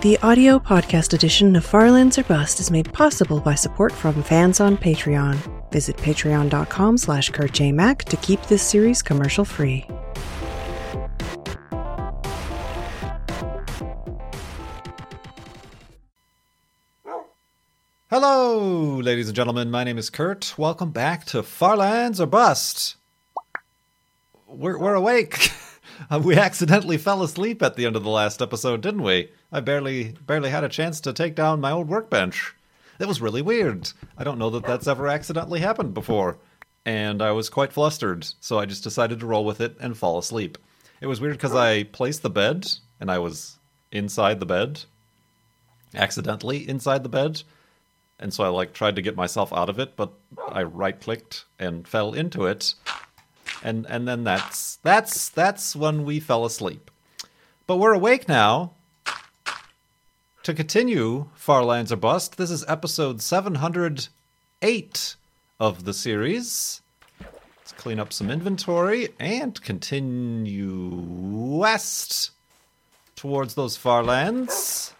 The audio podcast edition of Farlands or Bust is made possible by support from fans on Patreon. Visit patreon.com slash kurtjmac to keep this series commercial free. Hello, ladies and gentlemen. My name is Kurt. Welcome back to Farlands or Bust. We're, we're awake. we accidentally fell asleep at the end of the last episode, didn't we? I barely barely had a chance to take down my old workbench. It was really weird. I don't know that that's ever accidentally happened before. And I was quite flustered, so I just decided to roll with it and fall asleep. It was weird because I placed the bed and I was inside the bed, accidentally inside the bed and so I like tried to get myself out of it, but I right clicked and fell into it, and and then that's that's that's when we fell asleep. But we're awake now. To continue Far Lands or Bust, this is episode 708 of the series. Let's clean up some inventory and continue west towards those far lands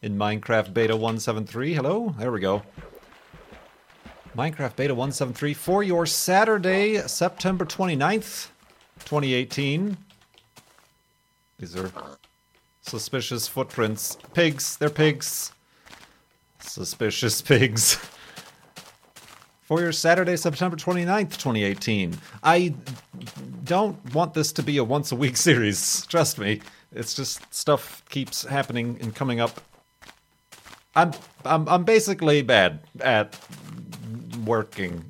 in Minecraft Beta 173. Hello, there we go. Minecraft Beta 173 for your Saturday, September 29th, 2018. These are suspicious footprints. Pigs, they're pigs. Suspicious pigs. For your Saturday, September 29th, 2018. I don't want this to be a once a week series. Trust me. It's just stuff keeps happening and coming up I'm I'm I'm basically bad at working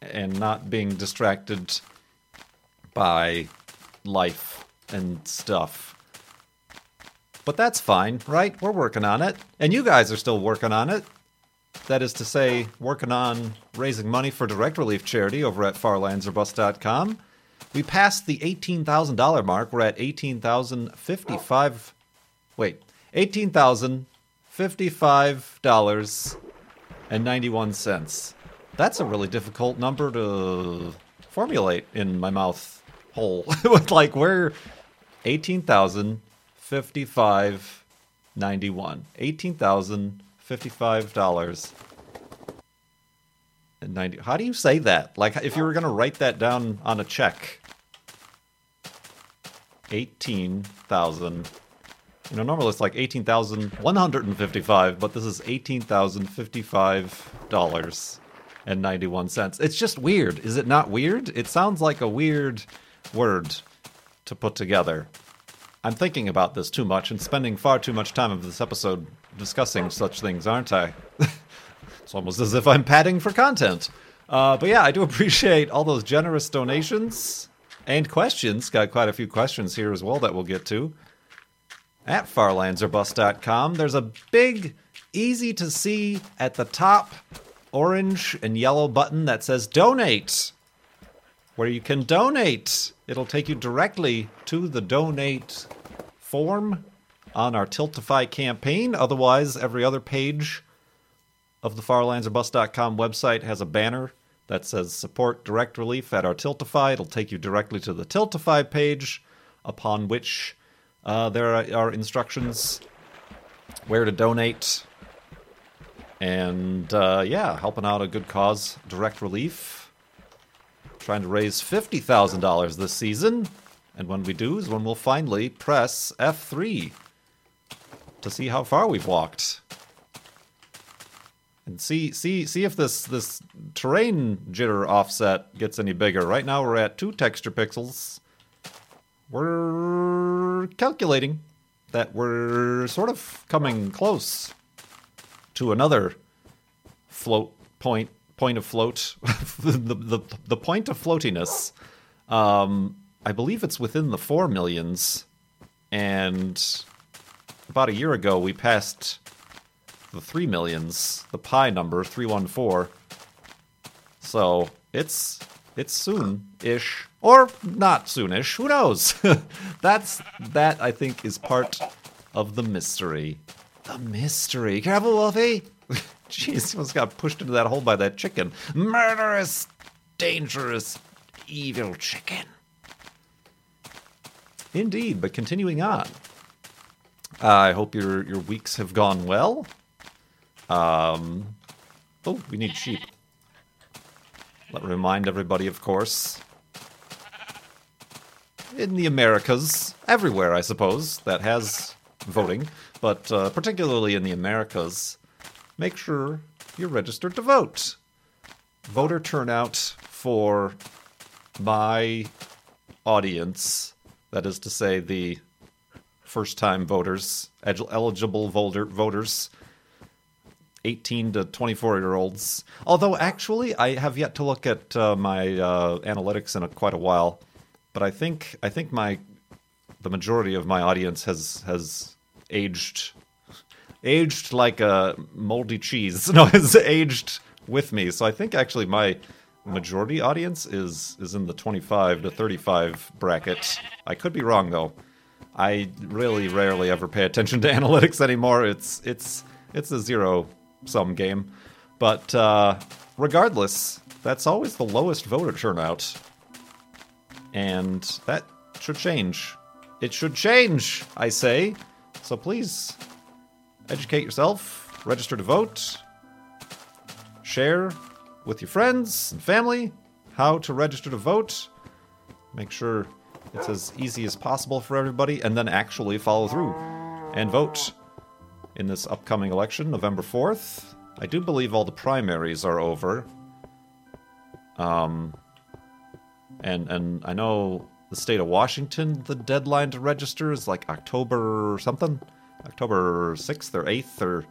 and not being distracted by life and stuff. But that's fine, right? We're working on it. And you guys are still working on it. That is to say, working on raising money for direct relief charity over at farlandsorbust.com. We passed the $18,000 mark. We're at 18,055 Wait, $18,055.91. That's a really difficult number to formulate in my mouth hole. like we're 18,000 55 91 $18,055 and 90 How do you say that? Like if you were going to write that down on a check. 18,000 you know, normally it's like eighteen thousand one hundred and fifty-five, but this is eighteen thousand fifty-five dollars and ninety-one cents. It's just weird. Is it not weird? It sounds like a weird word to put together. I'm thinking about this too much and spending far too much time of this episode discussing such things, aren't I? it's almost as if I'm padding for content. Uh, but yeah, I do appreciate all those generous donations and questions. Got quite a few questions here as well that we'll get to at farlandsorbust.com. There's a big, easy to see at the top orange and yellow button that says donate, where you can donate. It'll take you directly to the donate form on our Tiltify campaign. Otherwise, every other page of the farlandsorbust.com website has a banner that says support direct relief at our Tiltify. It'll take you directly to the Tiltify page, upon which uh, there are instructions where to donate. And uh, yeah, helping out a good cause, direct relief. Trying to raise $50,000 this season. And when we do is when we'll finally press F3 to see how far we've walked. And see see see if this this terrain jitter offset gets any bigger. Right now we're at 2 texture pixels we're calculating that we're sort of coming close to another float point point of float the, the the point of floatiness um i believe it's within the 4 millions and about a year ago we passed the 3 millions the pi number 314 so it's it's soon ish or not soonish. Who knows? That's that I think is part of the mystery. The mystery. Careful, Wolfie. Jeez, almost got pushed into that hole by that chicken. Murderous, dangerous, evil chicken. Indeed, but continuing on. I hope your your weeks have gone well. Um, oh, we need sheep. Let me remind everybody, of course, in the Americas, everywhere, I suppose, that has voting, but uh, particularly in the Americas, make sure you're registered to vote. Voter turnout for my audience, that is to say, the first time voters, eligible voter, voters, 18 to 24 year olds. Although, actually, I have yet to look at uh, my uh, analytics in a, quite a while. But I think I think my the majority of my audience has has aged aged like a moldy cheese. No, has aged with me. So I think actually my majority audience is is in the 25 to 35 bracket. I could be wrong though. I really rarely ever pay attention to analytics anymore. It's it's it's a zero sum game. But uh, regardless, that's always the lowest voter turnout. And that should change. It should change, I say. So please, educate yourself, register to vote, share with your friends and family how to register to vote. Make sure it's as easy as possible for everybody, and then actually follow through and vote in this upcoming election, November 4th. I do believe all the primaries are over. Um, and and I know the state of Washington, the deadline to register is like October or something, October 6th or 8th or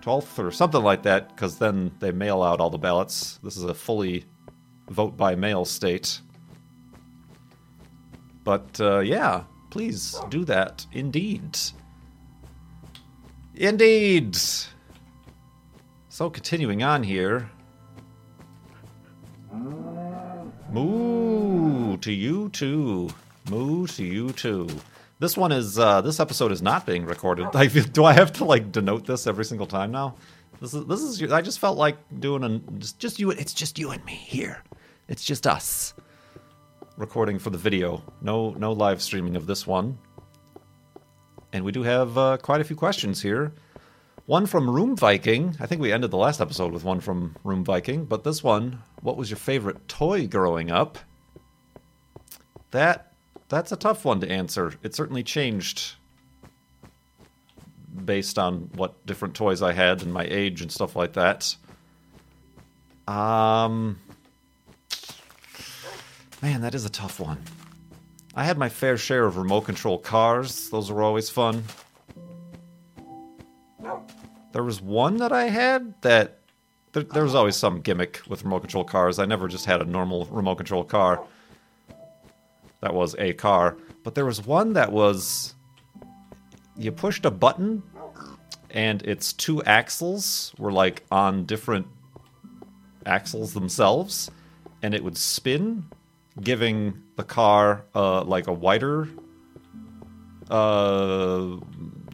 12th or something like that, because then they mail out all the ballots. This is a fully vote by mail state. But uh, yeah, please do that indeed. Indeed. So continuing on here. Moo to you too. Moo to you too. This one is uh, this episode is not being recorded. I feel, do I have to like denote this every single time now? This is this is. I just felt like doing a just just you. It's just you and me here. It's just us recording for the video. No no live streaming of this one. And we do have uh, quite a few questions here. One from Room Viking. I think we ended the last episode with one from Room Viking, but this one, what was your favorite toy growing up? That that's a tough one to answer. It certainly changed based on what different toys I had and my age and stuff like that. Um Man, that is a tough one. I had my fair share of remote control cars. Those were always fun. There was one that I had that there, there, was always some gimmick with remote control cars. I never just had a normal remote control car. That was a car, but there was one that was you pushed a button and its two axles were like on different axles themselves and it would spin giving the car uh, like a wider uh,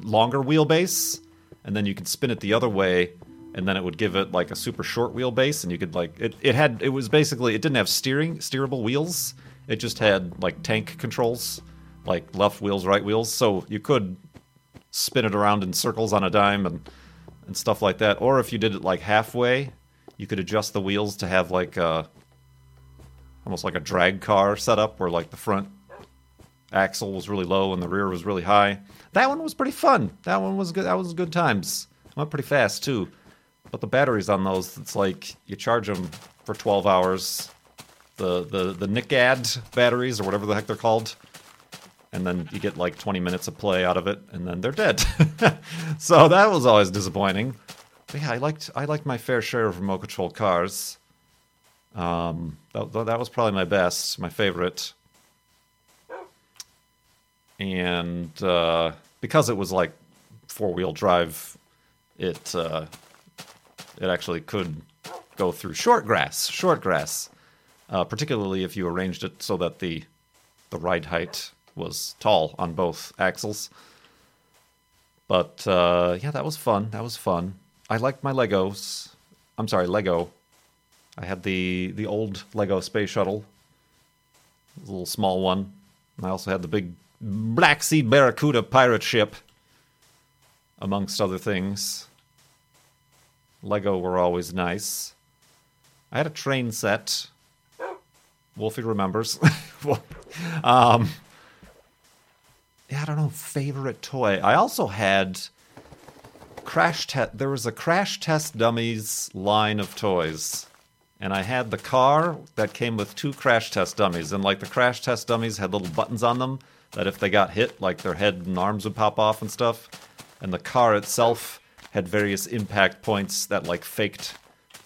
longer wheelbase and then you could spin it the other way and then it would give it like a super short wheelbase and you could like it, it had it was basically it didn't have steering steerable wheels it just had like tank controls like left wheels right wheels so you could spin it around in circles on a dime and and stuff like that or if you did it like halfway you could adjust the wheels to have like a almost like a drag car setup where like the front axle was really low and the rear was really high that one was pretty fun. That one was good. That was good times. Went pretty fast too. But the batteries on those, it's like you charge them for 12 hours. The the the NICAD batteries or whatever the heck they're called, and then you get like 20 minutes of play out of it, and then they're dead. so that was always disappointing. But yeah, I liked I liked my fair share of remote control cars. Um, that, that was probably my best, my favorite and uh, because it was like four wheel drive, it uh, it actually could go through short grass, short grass, uh, particularly if you arranged it so that the the ride height was tall on both axles. But uh, yeah, that was fun. That was fun. I liked my Legos. I'm sorry, Lego. I had the the old Lego space shuttle, a little small one. I also had the big Black Sea Barracuda pirate ship. amongst other things. Lego were always nice. I had a train set. Wolfie remembers. um, yeah, I don't know, favorite toy. I also had crash test. There was a crash test dummies line of toys, and I had the car that came with two crash test dummies, and like the crash test dummies had little buttons on them that if they got hit, like their head and arms would pop off and stuff, and the car itself had various impact points that like faked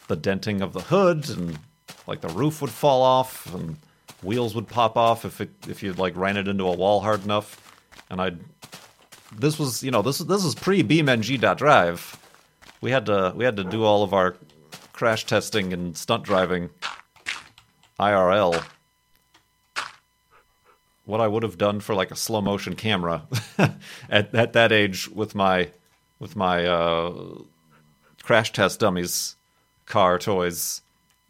the denting of the hood and like the roof would fall off and wheels would pop off if it if you like ran it into a wall hard enough and I'd this was you know this this was pre BeamNG.drive. We had to we had to do all of our crash testing and stunt driving IRL. What I would have done for like a slow motion camera at at that age with my with my uh, crash test dummies car toys.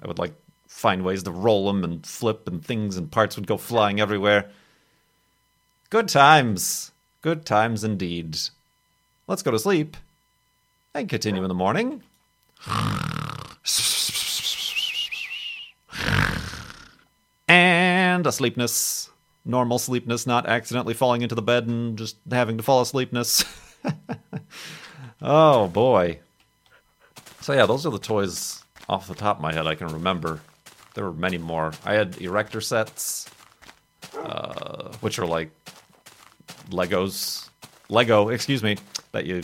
I would like find ways to roll them and flip and things and parts would go flying everywhere. Good times. Good times indeed. Let's go to sleep and continue in the morning. And a sleepness. Normal sleepness, not accidentally falling into the bed and just having to fall asleepness. oh boy. So yeah, those are the toys off the top of my head I can remember. There were many more. I had erector sets, uh, which are like Legos, Lego, excuse me, that you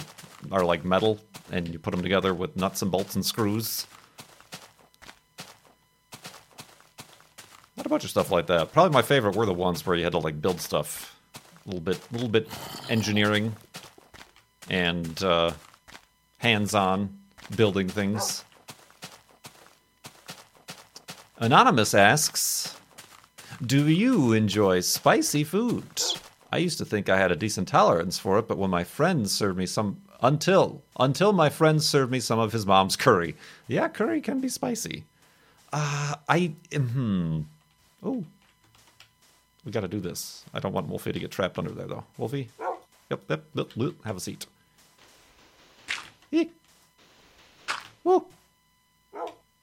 are like metal and you put them together with nuts and bolts and screws. Had a bunch of stuff like that. Probably my favorite were the ones where you had to like build stuff, a little bit, a little bit engineering and uh, hands-on building things. Anonymous asks, "Do you enjoy spicy food?" I used to think I had a decent tolerance for it, but when my friends served me some until until my friends served me some of his mom's curry. Yeah, curry can be spicy. Uh I hmm. Oh. We got to do this. I don't want Wolfie to get trapped under there though. Wolfie? Yep, yep, yep, yep. have a seat. Eek. Woo.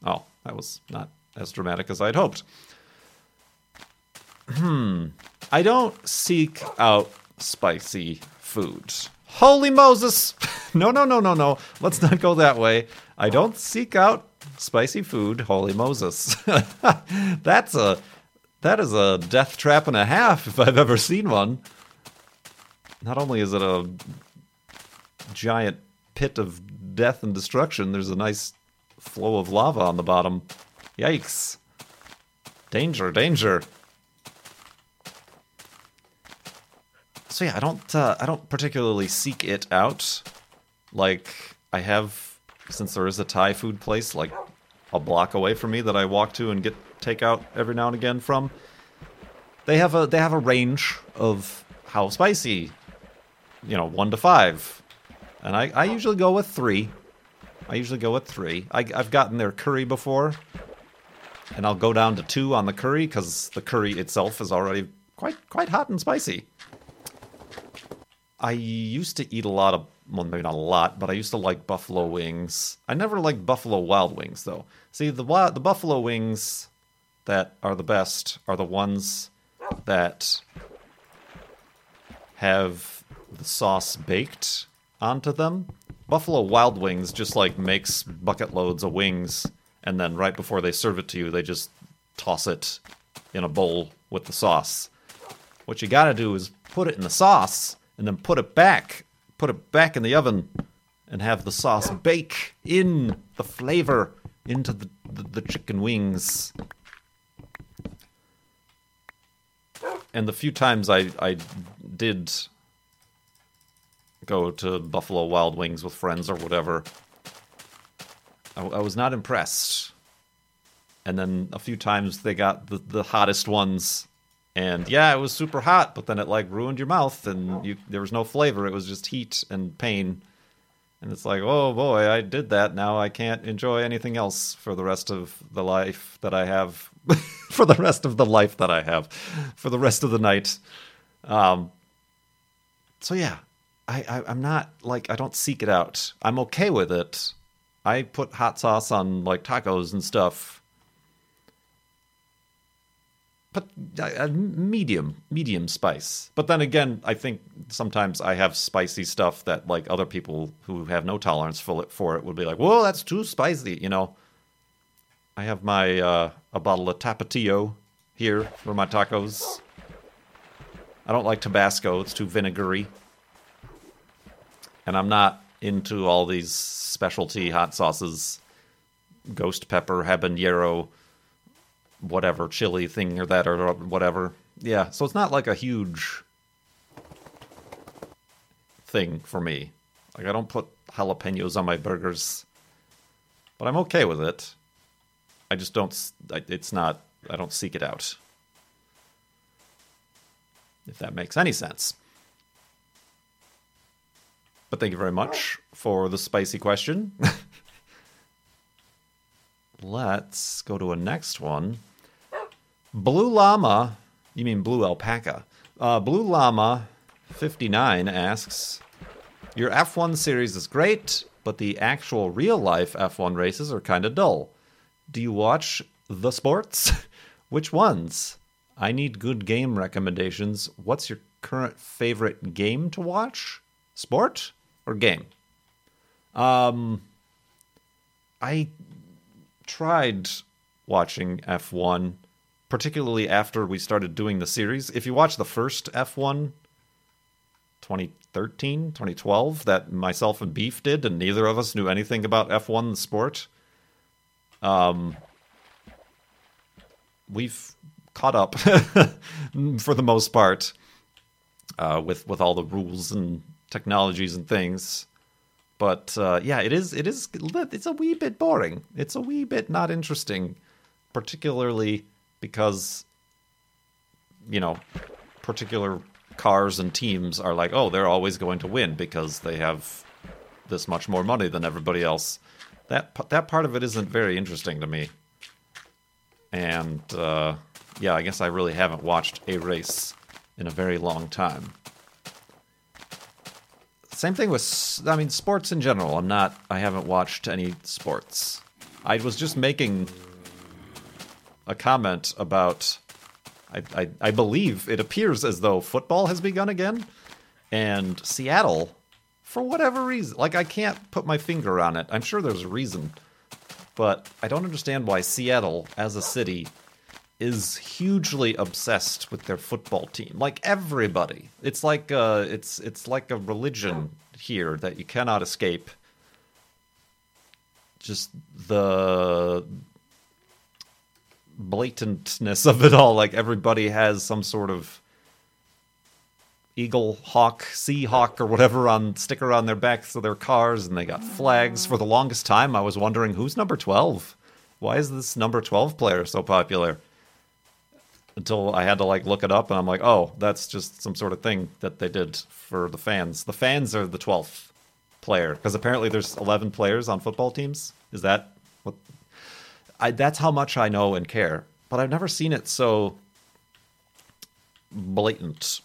Oh, that was not as dramatic as I'd hoped. Hmm. I don't seek out spicy food. Holy Moses! No, no, no, no, no. Let's not go that way. I don't seek out spicy food. Holy Moses. That's a that is a death trap and a half if I've ever seen one. Not only is it a giant pit of death and destruction, there's a nice flow of lava on the bottom. Yikes. Danger, danger. so yeah, I don't uh, I don't particularly seek it out. Like I have since there is a Thai food place like a block away from me that I walk to and get takeout every now and again from. They have a they have a range of how spicy, you know, one to five, and I I usually go with three. I usually go with three. I, I've gotten their curry before, and I'll go down to two on the curry because the curry itself is already quite quite hot and spicy. I used to eat a lot of, well, maybe not a lot, but I used to like buffalo wings. I never liked buffalo wild wings, though. See, the the buffalo wings that are the best are the ones that have the sauce baked onto them. Buffalo Wild Wings just like makes bucket loads of wings, and then right before they serve it to you, they just toss it in a bowl with the sauce. What you gotta do is put it in the sauce and then put it back, put it back in the oven, and have the sauce bake in the flavor into the, the, the chicken wings. And the few times I, I did go to Buffalo Wild Wings with friends or whatever, I, I was not impressed. And then a few times they got the, the hottest ones and yeah, it was super hot, but then it like ruined your mouth, and you there was no flavor. It was just heat and pain. And it's like, oh boy, I did that. Now I can't enjoy anything else for the rest of the life that I have. for the rest of the life that I have, for the rest of the night. Um. So yeah, I, I I'm not like I don't seek it out. I'm okay with it. I put hot sauce on like tacos and stuff. But uh, medium, medium spice. But then again, I think sometimes I have spicy stuff that like other people who have no tolerance for it, for it would be like, "Whoa, that's too spicy," you know. I have my uh, a bottle of Tapatio here for my tacos. I don't like Tabasco; it's too vinegary, and I'm not into all these specialty hot sauces, ghost pepper, habanero, whatever chili thing or that or whatever. Yeah, so it's not like a huge thing for me. Like I don't put jalapenos on my burgers, but I'm okay with it. I just don't. It's not. I don't seek it out. If that makes any sense. But thank you very much for the spicy question. Let's go to a next one. Blue Llama, you mean Blue Alpaca? Uh, Blue Llama 59 asks Your F1 series is great, but the actual real life F1 races are kind of dull. Do you watch the sports? Which ones? I need good game recommendations. What's your current favorite game to watch? Sport or game? Um, I tried watching F1, particularly after we started doing the series. If you watch the first F1, 2013, 2012, that myself and Beef did, and neither of us knew anything about F1 the sport, um, we've caught up for the most part uh, with with all the rules and technologies and things. But uh, yeah, it is it is it's a wee bit boring. It's a wee bit not interesting, particularly because you know particular cars and teams are like, oh, they're always going to win because they have this much more money than everybody else that that part of it isn't very interesting to me. And uh, yeah, I guess I really haven't watched a race in a very long time. Same thing with, I mean, sports in general. I'm not, I haven't watched any sports. I was just making a comment about, I, I, I believe it appears as though football has begun again, and Seattle for whatever reason. Like I can't put my finger on it. I'm sure there's a reason, but I don't understand why Seattle as a city is hugely obsessed with their football team. Like everybody. It's like uh it's it's like a religion here that you cannot escape. Just the blatantness of it all like everybody has some sort of eagle hawk sea hawk or whatever on sticker on their backs of their cars and they got flags for the longest time i was wondering who's number 12 why is this number 12 player so popular until i had to like look it up and i'm like oh that's just some sort of thing that they did for the fans the fans are the 12th player because apparently there's 11 players on football teams is that what I, that's how much i know and care but i've never seen it so blatant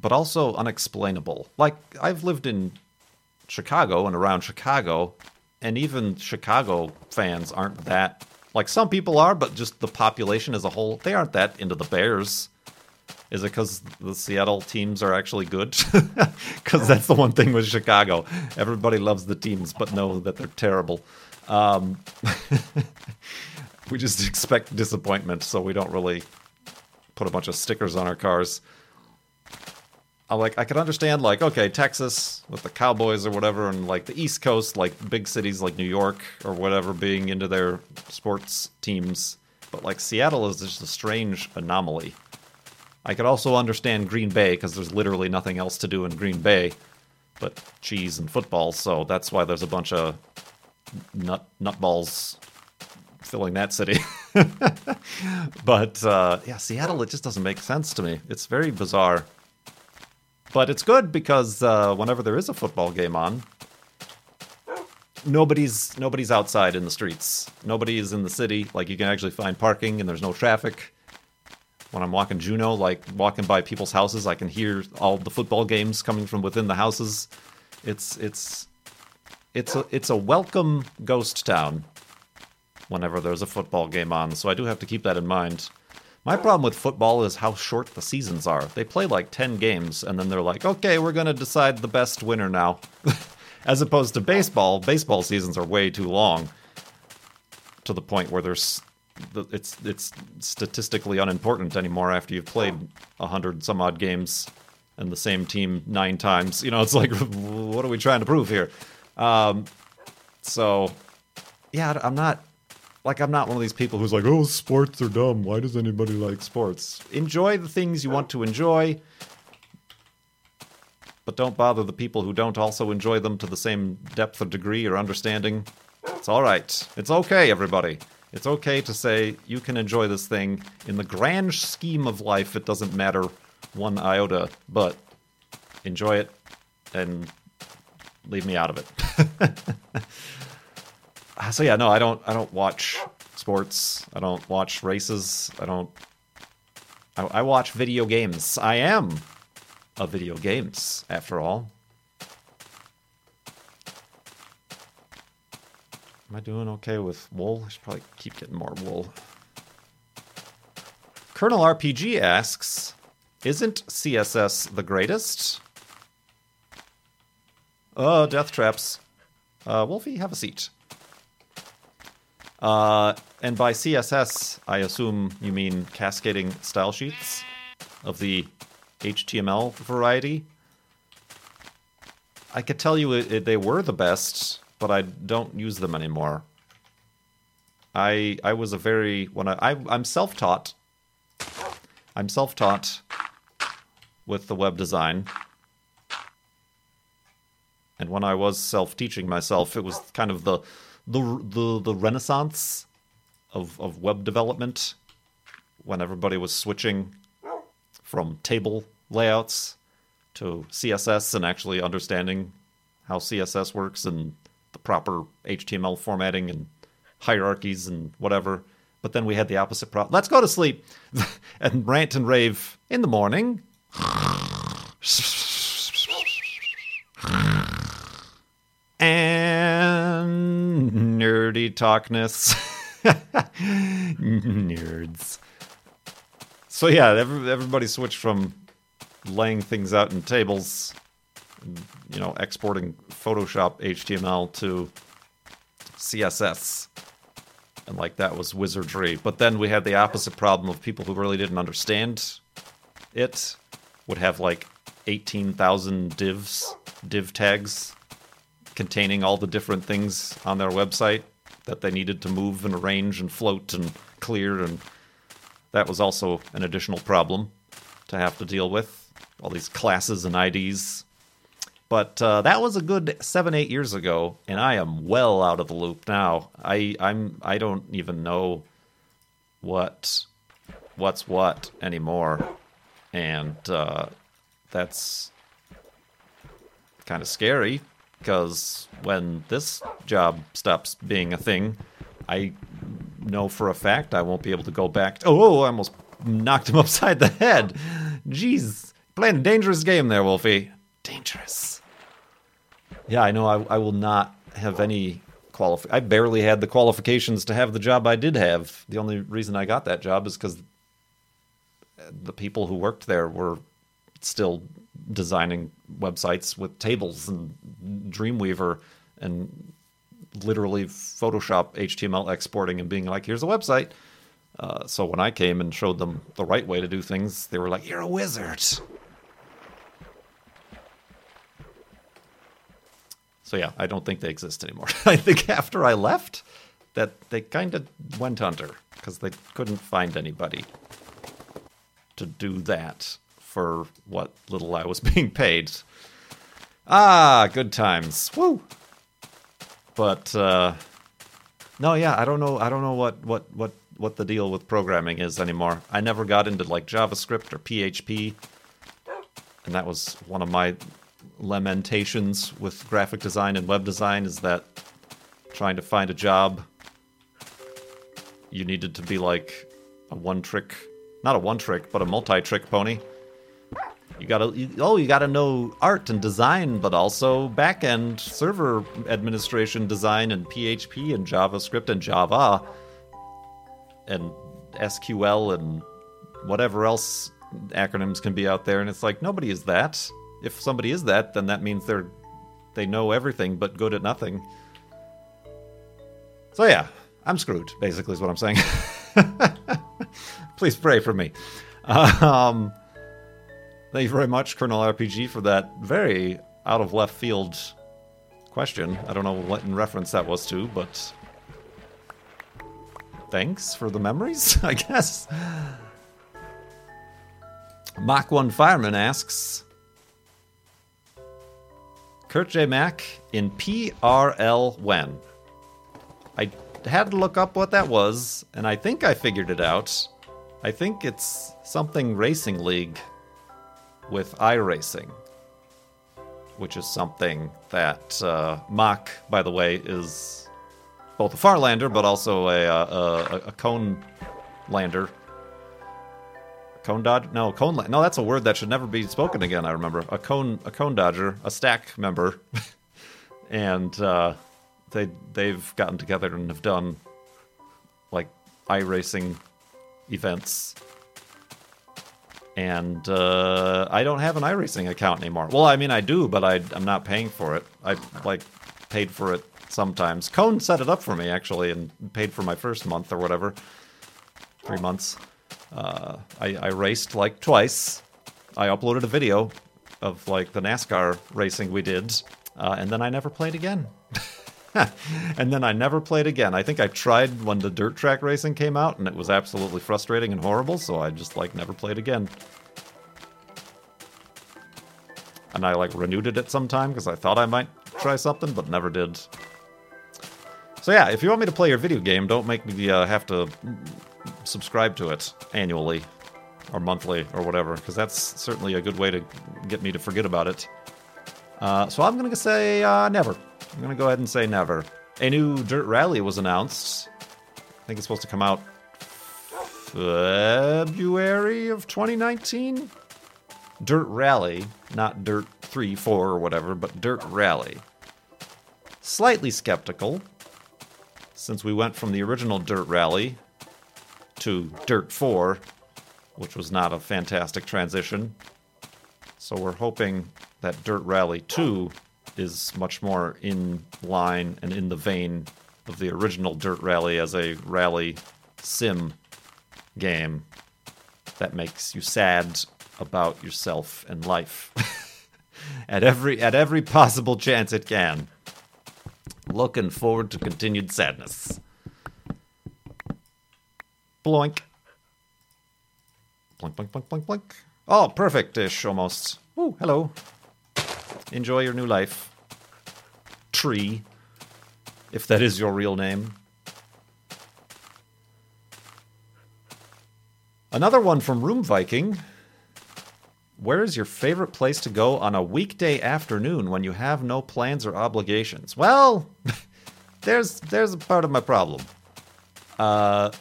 but also unexplainable. Like I've lived in Chicago and around Chicago, and even Chicago fans aren't that like some people are, but just the population as a whole, they aren't that into the Bears. Is it because the Seattle teams are actually good? Because that's the one thing with Chicago. Everybody loves the teams, but know that they're terrible. Um, we just expect disappointment, so we don't really put a bunch of stickers on our cars. I like I could understand like okay Texas with the Cowboys or whatever and like the East Coast like big cities like New York or whatever being into their sports teams but like Seattle is just a strange anomaly. I could also understand Green Bay because there's literally nothing else to do in Green Bay but cheese and football so that's why there's a bunch of nut nutballs filling that city. but uh, yeah, Seattle it just doesn't make sense to me. It's very bizarre. But it's good because uh, whenever there is a football game on, nobody's nobody's outside in the streets. Nobody is in the city. Like you can actually find parking and there's no traffic. when I'm walking Juneau, like walking by people's houses, I can hear all the football games coming from within the houses. It's it's it's a it's a welcome ghost town whenever there's a football game on. So I do have to keep that in mind. My problem with football is how short the seasons are. They play like 10 games and then they're like, "Okay, we're going to decide the best winner now." As opposed to baseball, baseball seasons are way too long to the point where there's it's it's statistically unimportant anymore after you've played a hundred some odd games and the same team nine times. You know, it's like, what are we trying to prove here? Um, so, yeah, I'm not like I'm not one of these people who's like, oh, sports are dumb. Why does anybody like sports? Enjoy the things you want to enjoy, but don't bother the people who don't also enjoy them to the same depth or degree or understanding. It's all right. It's okay, everybody. It's okay to say you can enjoy this thing. In the grand scheme of life, it doesn't matter one iota, but enjoy it and leave me out of it. so yeah, no, I don't I don't watch sports. I don't watch races. I don't I, I watch video games. I am a video games after all. Am I doing okay with wool? I should probably keep getting more wool. Colonel RPG asks, isn't CSS the greatest? Oh, death traps. Uh, Wolfie, have a seat. Uh, and by CSS, I assume you mean cascading style sheets of the HTML variety. I could tell you it, it, they were the best but I don't use them anymore. I I was a very when I, I I'm self taught. I'm self taught with the web design. And when I was self teaching myself, it was kind of the the the, the renaissance of, of web development when everybody was switching from table layouts to CSS and actually understanding how CSS works and the proper HTML formatting and hierarchies and whatever. But then we had the opposite problem. Let's go to sleep and rant and rave in the morning. and talkness. Nerds. So yeah, every, everybody switched from laying things out in tables you know, exporting Photoshop HTML to CSS. And like that was wizardry. But then we had the opposite problem of people who really didn't understand it would have like 18,000 divs, div tags containing all the different things on their website that they needed to move and arrange and float and clear and that was also an additional problem to have to deal with all these classes and IDs but uh, that was a good seven, eight years ago, and I am well out of the loop now. I I'm I don't even know what what's what anymore, and uh, that's kind of scary because when this job stops being a thing, I know for a fact I won't be able to go back. To, oh, I almost knocked him upside the head. Jeez, playing a dangerous game there, Wolfie. Dangerous. Yeah, I know. I, I will not have any qualif. I barely had the qualifications to have the job I did have. The only reason I got that job is because the people who worked there were still designing websites with tables and Dreamweaver and literally Photoshop HTML exporting and being like, "Here's a website." Uh, so when I came and showed them the right way to do things, they were like, "You're a wizard." So yeah, I don't think they exist anymore. I think after I left, that they kind of went under because they couldn't find anybody to do that for what little I was being paid. Ah, good times. Woo. But uh no, yeah, I don't know I don't know what what what what the deal with programming is anymore. I never got into like JavaScript or PHP. And that was one of my lamentations with graphic design and web design is that trying to find a job, you needed to be like a one trick not a one trick, but a multi trick pony. You gotta, you, oh, you gotta know art and design, but also back end server administration design and PHP and JavaScript and Java and SQL and whatever else acronyms can be out there. And it's like, nobody is that. If somebody is that, then that means they're, they know everything but good at nothing. So yeah, I'm screwed, basically, is what I'm saying. Please pray for me. Um, thank you very much, Colonel RPG, for that very out of left field question. I don't know what in reference that was to, but thanks for the memories, I guess. Mach 1 Fireman asks Kurt J. Mac in PRL when? I had to look up what that was, and I think I figured it out. I think it's something racing league with iRacing, which is something that uh, Mach, by the way, is both a Farlander but also a, uh, a, a, a cone lander. Cone dodge? No, cone. La- no, that's a word that should never be spoken again. I remember a cone, a cone dodger, a stack member, and uh, they they've gotten together and have done like iRacing events. And uh, I don't have an iRacing account anymore. Well, I mean, I do, but I, I'm not paying for it. I like paid for it sometimes. Cone set it up for me actually, and paid for my first month or whatever, three months. Uh, I, I raced like twice. I uploaded a video of like the NASCAR racing we did, uh, and then I never played again. and then I never played again. I think I tried when the dirt track racing came out, and it was absolutely frustrating and horrible. So I just like never played again. And I like renewed it at some time because I thought I might try something, but never did. So yeah, if you want me to play your video game, don't make me uh, have to subscribe to it annually or monthly or whatever, because that's certainly a good way to get me to forget about it. Uh, so I'm to say uh, never. I'm to go ahead and say never. A new Dirt Rally was announced. I think it's supposed to come out February of 2019. Dirt Rally, not Dirt 3, 4, or whatever, but Dirt Rally. Slightly skeptical, since we went from the original Dirt Rally to Dirt 4, which was not a fantastic transition. So we're hoping that Dirt Rally 2 is much more in line and in the vein of the original Dirt Rally as a rally sim game that makes you sad about yourself and life at every at every possible chance it can. Looking forward to continued sadness. Bloink. Blink, blink, blink, blink, blink. Oh, perfect-ish almost. Ooh, hello. Enjoy your new life. Tree, if that is your real name. Another one from Room Viking. Where is your favorite place to go on a weekday afternoon when you have no plans or obligations? Well, there's there's a part of my problem. Uh,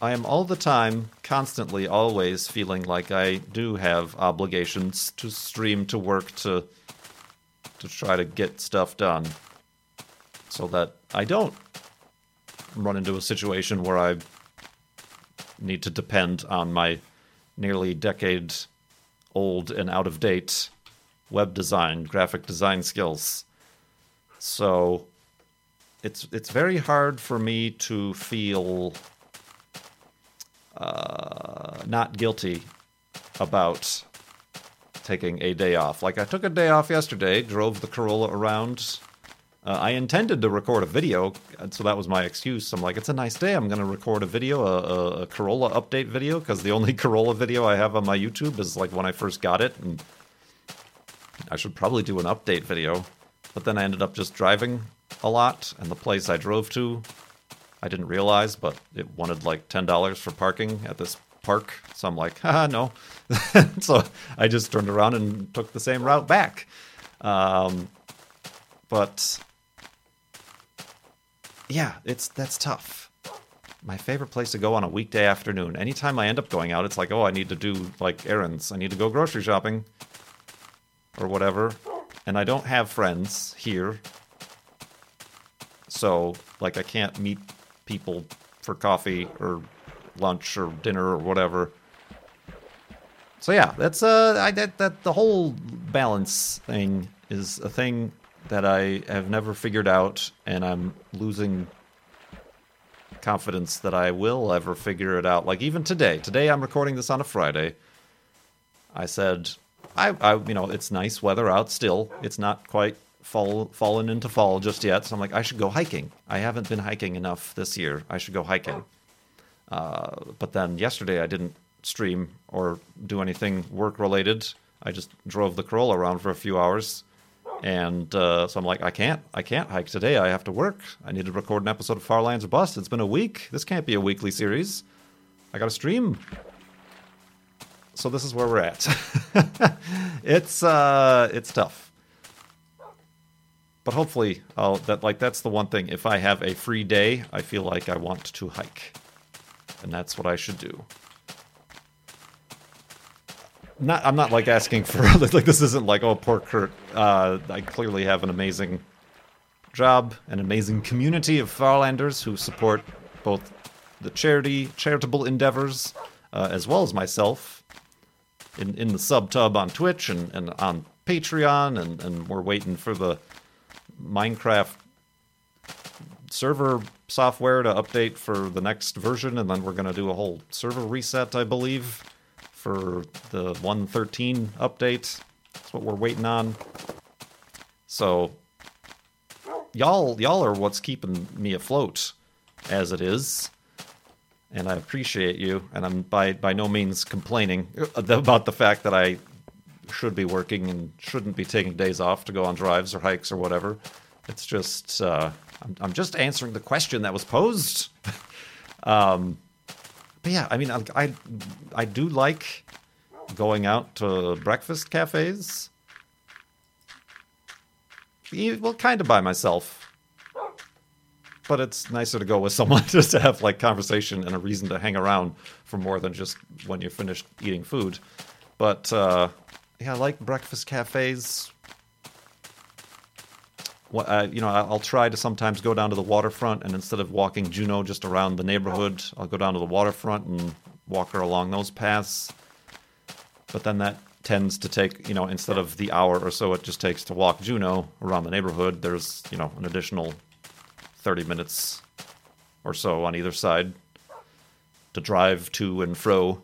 I am all the time, constantly, always feeling like I do have obligations to stream, to work, to to try to get stuff done, so that I don't run into a situation where I need to depend on my nearly decade old and out of date web design, graphic design skills. So it's it's very hard for me to feel uh, not guilty about taking a day off. Like I took a day off yesterday, drove the Corolla around. Uh, I intended to record a video, so that was my excuse. I'm like, it's a nice day. I'm going to record a video, a, a, a Corolla update video, because the only Corolla video I have on my YouTube is like when I first got it, and I should probably do an update video. But then I ended up just driving a lot, and the place I drove to I didn't realize, but it wanted like ten dollars for parking at this park. So I'm like, haha, no. so I just turned around and took the same route back. Um, but yeah, it's that's tough. my favorite place to go on a weekday afternoon. Anytime I end up going out, it's like, oh, I need to do like errands. I need to go grocery shopping or whatever. And I don't have friends here. So, like, I can't meet people for coffee or lunch or dinner or whatever. So yeah, that's uh, I that that the whole balance thing is a thing that I have never figured out, and I'm losing confidence that I will ever figure it out. Like even today, today I'm recording this on a Friday. I said, I, I you know, it's nice weather out still. It's not quite fall fallen into fall just yet. So I'm like, I should go hiking. I haven't been hiking enough this year. I should go hiking. Uh, but then yesterday I didn't stream or do anything work related. I just drove the Corolla around for a few hours. And uh, so I'm like, I can't, I can't hike today. I have to work. I need to record an episode of Far Lands or Bust. It's been a week. This can't be a weekly series. I got to stream. So this is where we're at. it's uh, it's tough, but hopefully, I'll that like that's the one thing. If I have a free day, I feel like I want to hike, and that's what I should do not I'm not like asking for like this isn't like oh poor Kurt. Uh, I clearly have an amazing job, an amazing community of Farlanders who support both the charity charitable endeavors uh, as well as myself in in the sub tub on Twitch and, and on Patreon and, and we're waiting for the Minecraft server software to update for the next version and then we're going to do a whole server reset I believe for the 113 update. That's what we're waiting on. So y'all y'all are what's keeping me afloat as it is. And I appreciate you and I'm by by no means complaining about the fact that I should be working and shouldn't be taking days off to go on drives or hikes or whatever. It's just uh, I'm, I'm just answering the question that was posed. um, but yeah, I mean, I, I, I do like going out to breakfast cafes. Well, kind of by myself, but it's nicer to go with someone just to have like conversation and a reason to hang around for more than just when you're finished eating food. But uh, yeah, I like breakfast cafes uh, you know, I'll try to sometimes go down to the waterfront, and instead of walking Juneau just around the neighborhood, I'll go down to the waterfront and walk her along those paths. But then that tends to take, you know, instead of the hour or so it just takes to walk Juneau around the neighborhood, there's, you know, an additional 30 minutes or so on either side to drive to and fro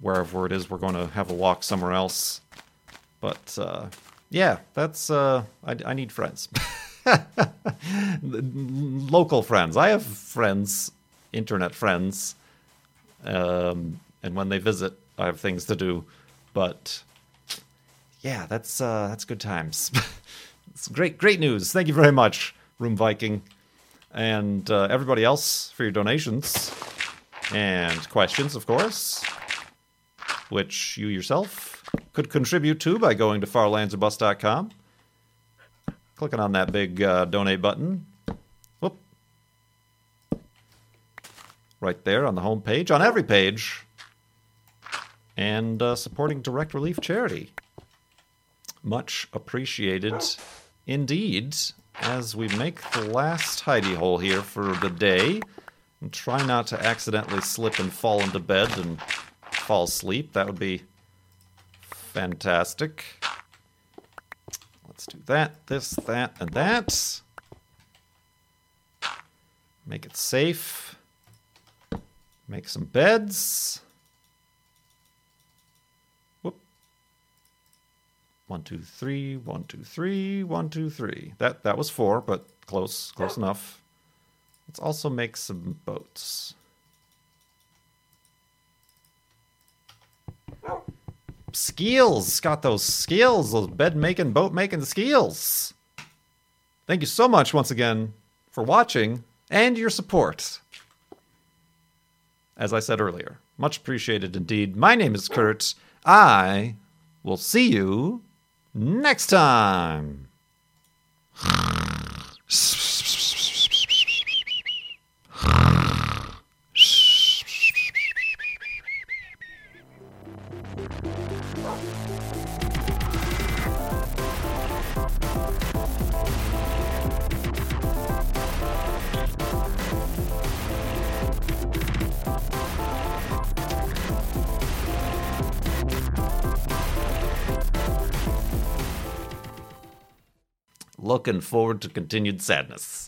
wherever it is we're going to have a walk somewhere else. But, uh, yeah, that's uh, I, I need friends. Local friends. I have friends, internet friends, um, and when they visit, I have things to do. But yeah, that's uh, that's good times. it's great, great news. Thank you very much, Room Viking, and uh, everybody else for your donations and questions, of course, which you yourself could contribute to by going to farlandsorbust.com, clicking on that big uh, donate button. Whoop. Right there on the home page, on every page, and uh, supporting Direct Relief Charity. Much appreciated indeed as we make the last hidey hole here for the day and try not to accidentally slip and fall into bed and fall asleep. That would be Fantastic. Let's do that, this, that, and that. Make it safe. Make some beds. Whoop. One, two, three, one, two, three, one, two, three. That that was four, but close, close enough. Let's also make some boats. Skills. Got those skills, those bed making, boat making skills. Thank you so much once again for watching and your support. As I said earlier, much appreciated indeed. My name is Kurt. I will see you next time. Looking forward to continued sadness.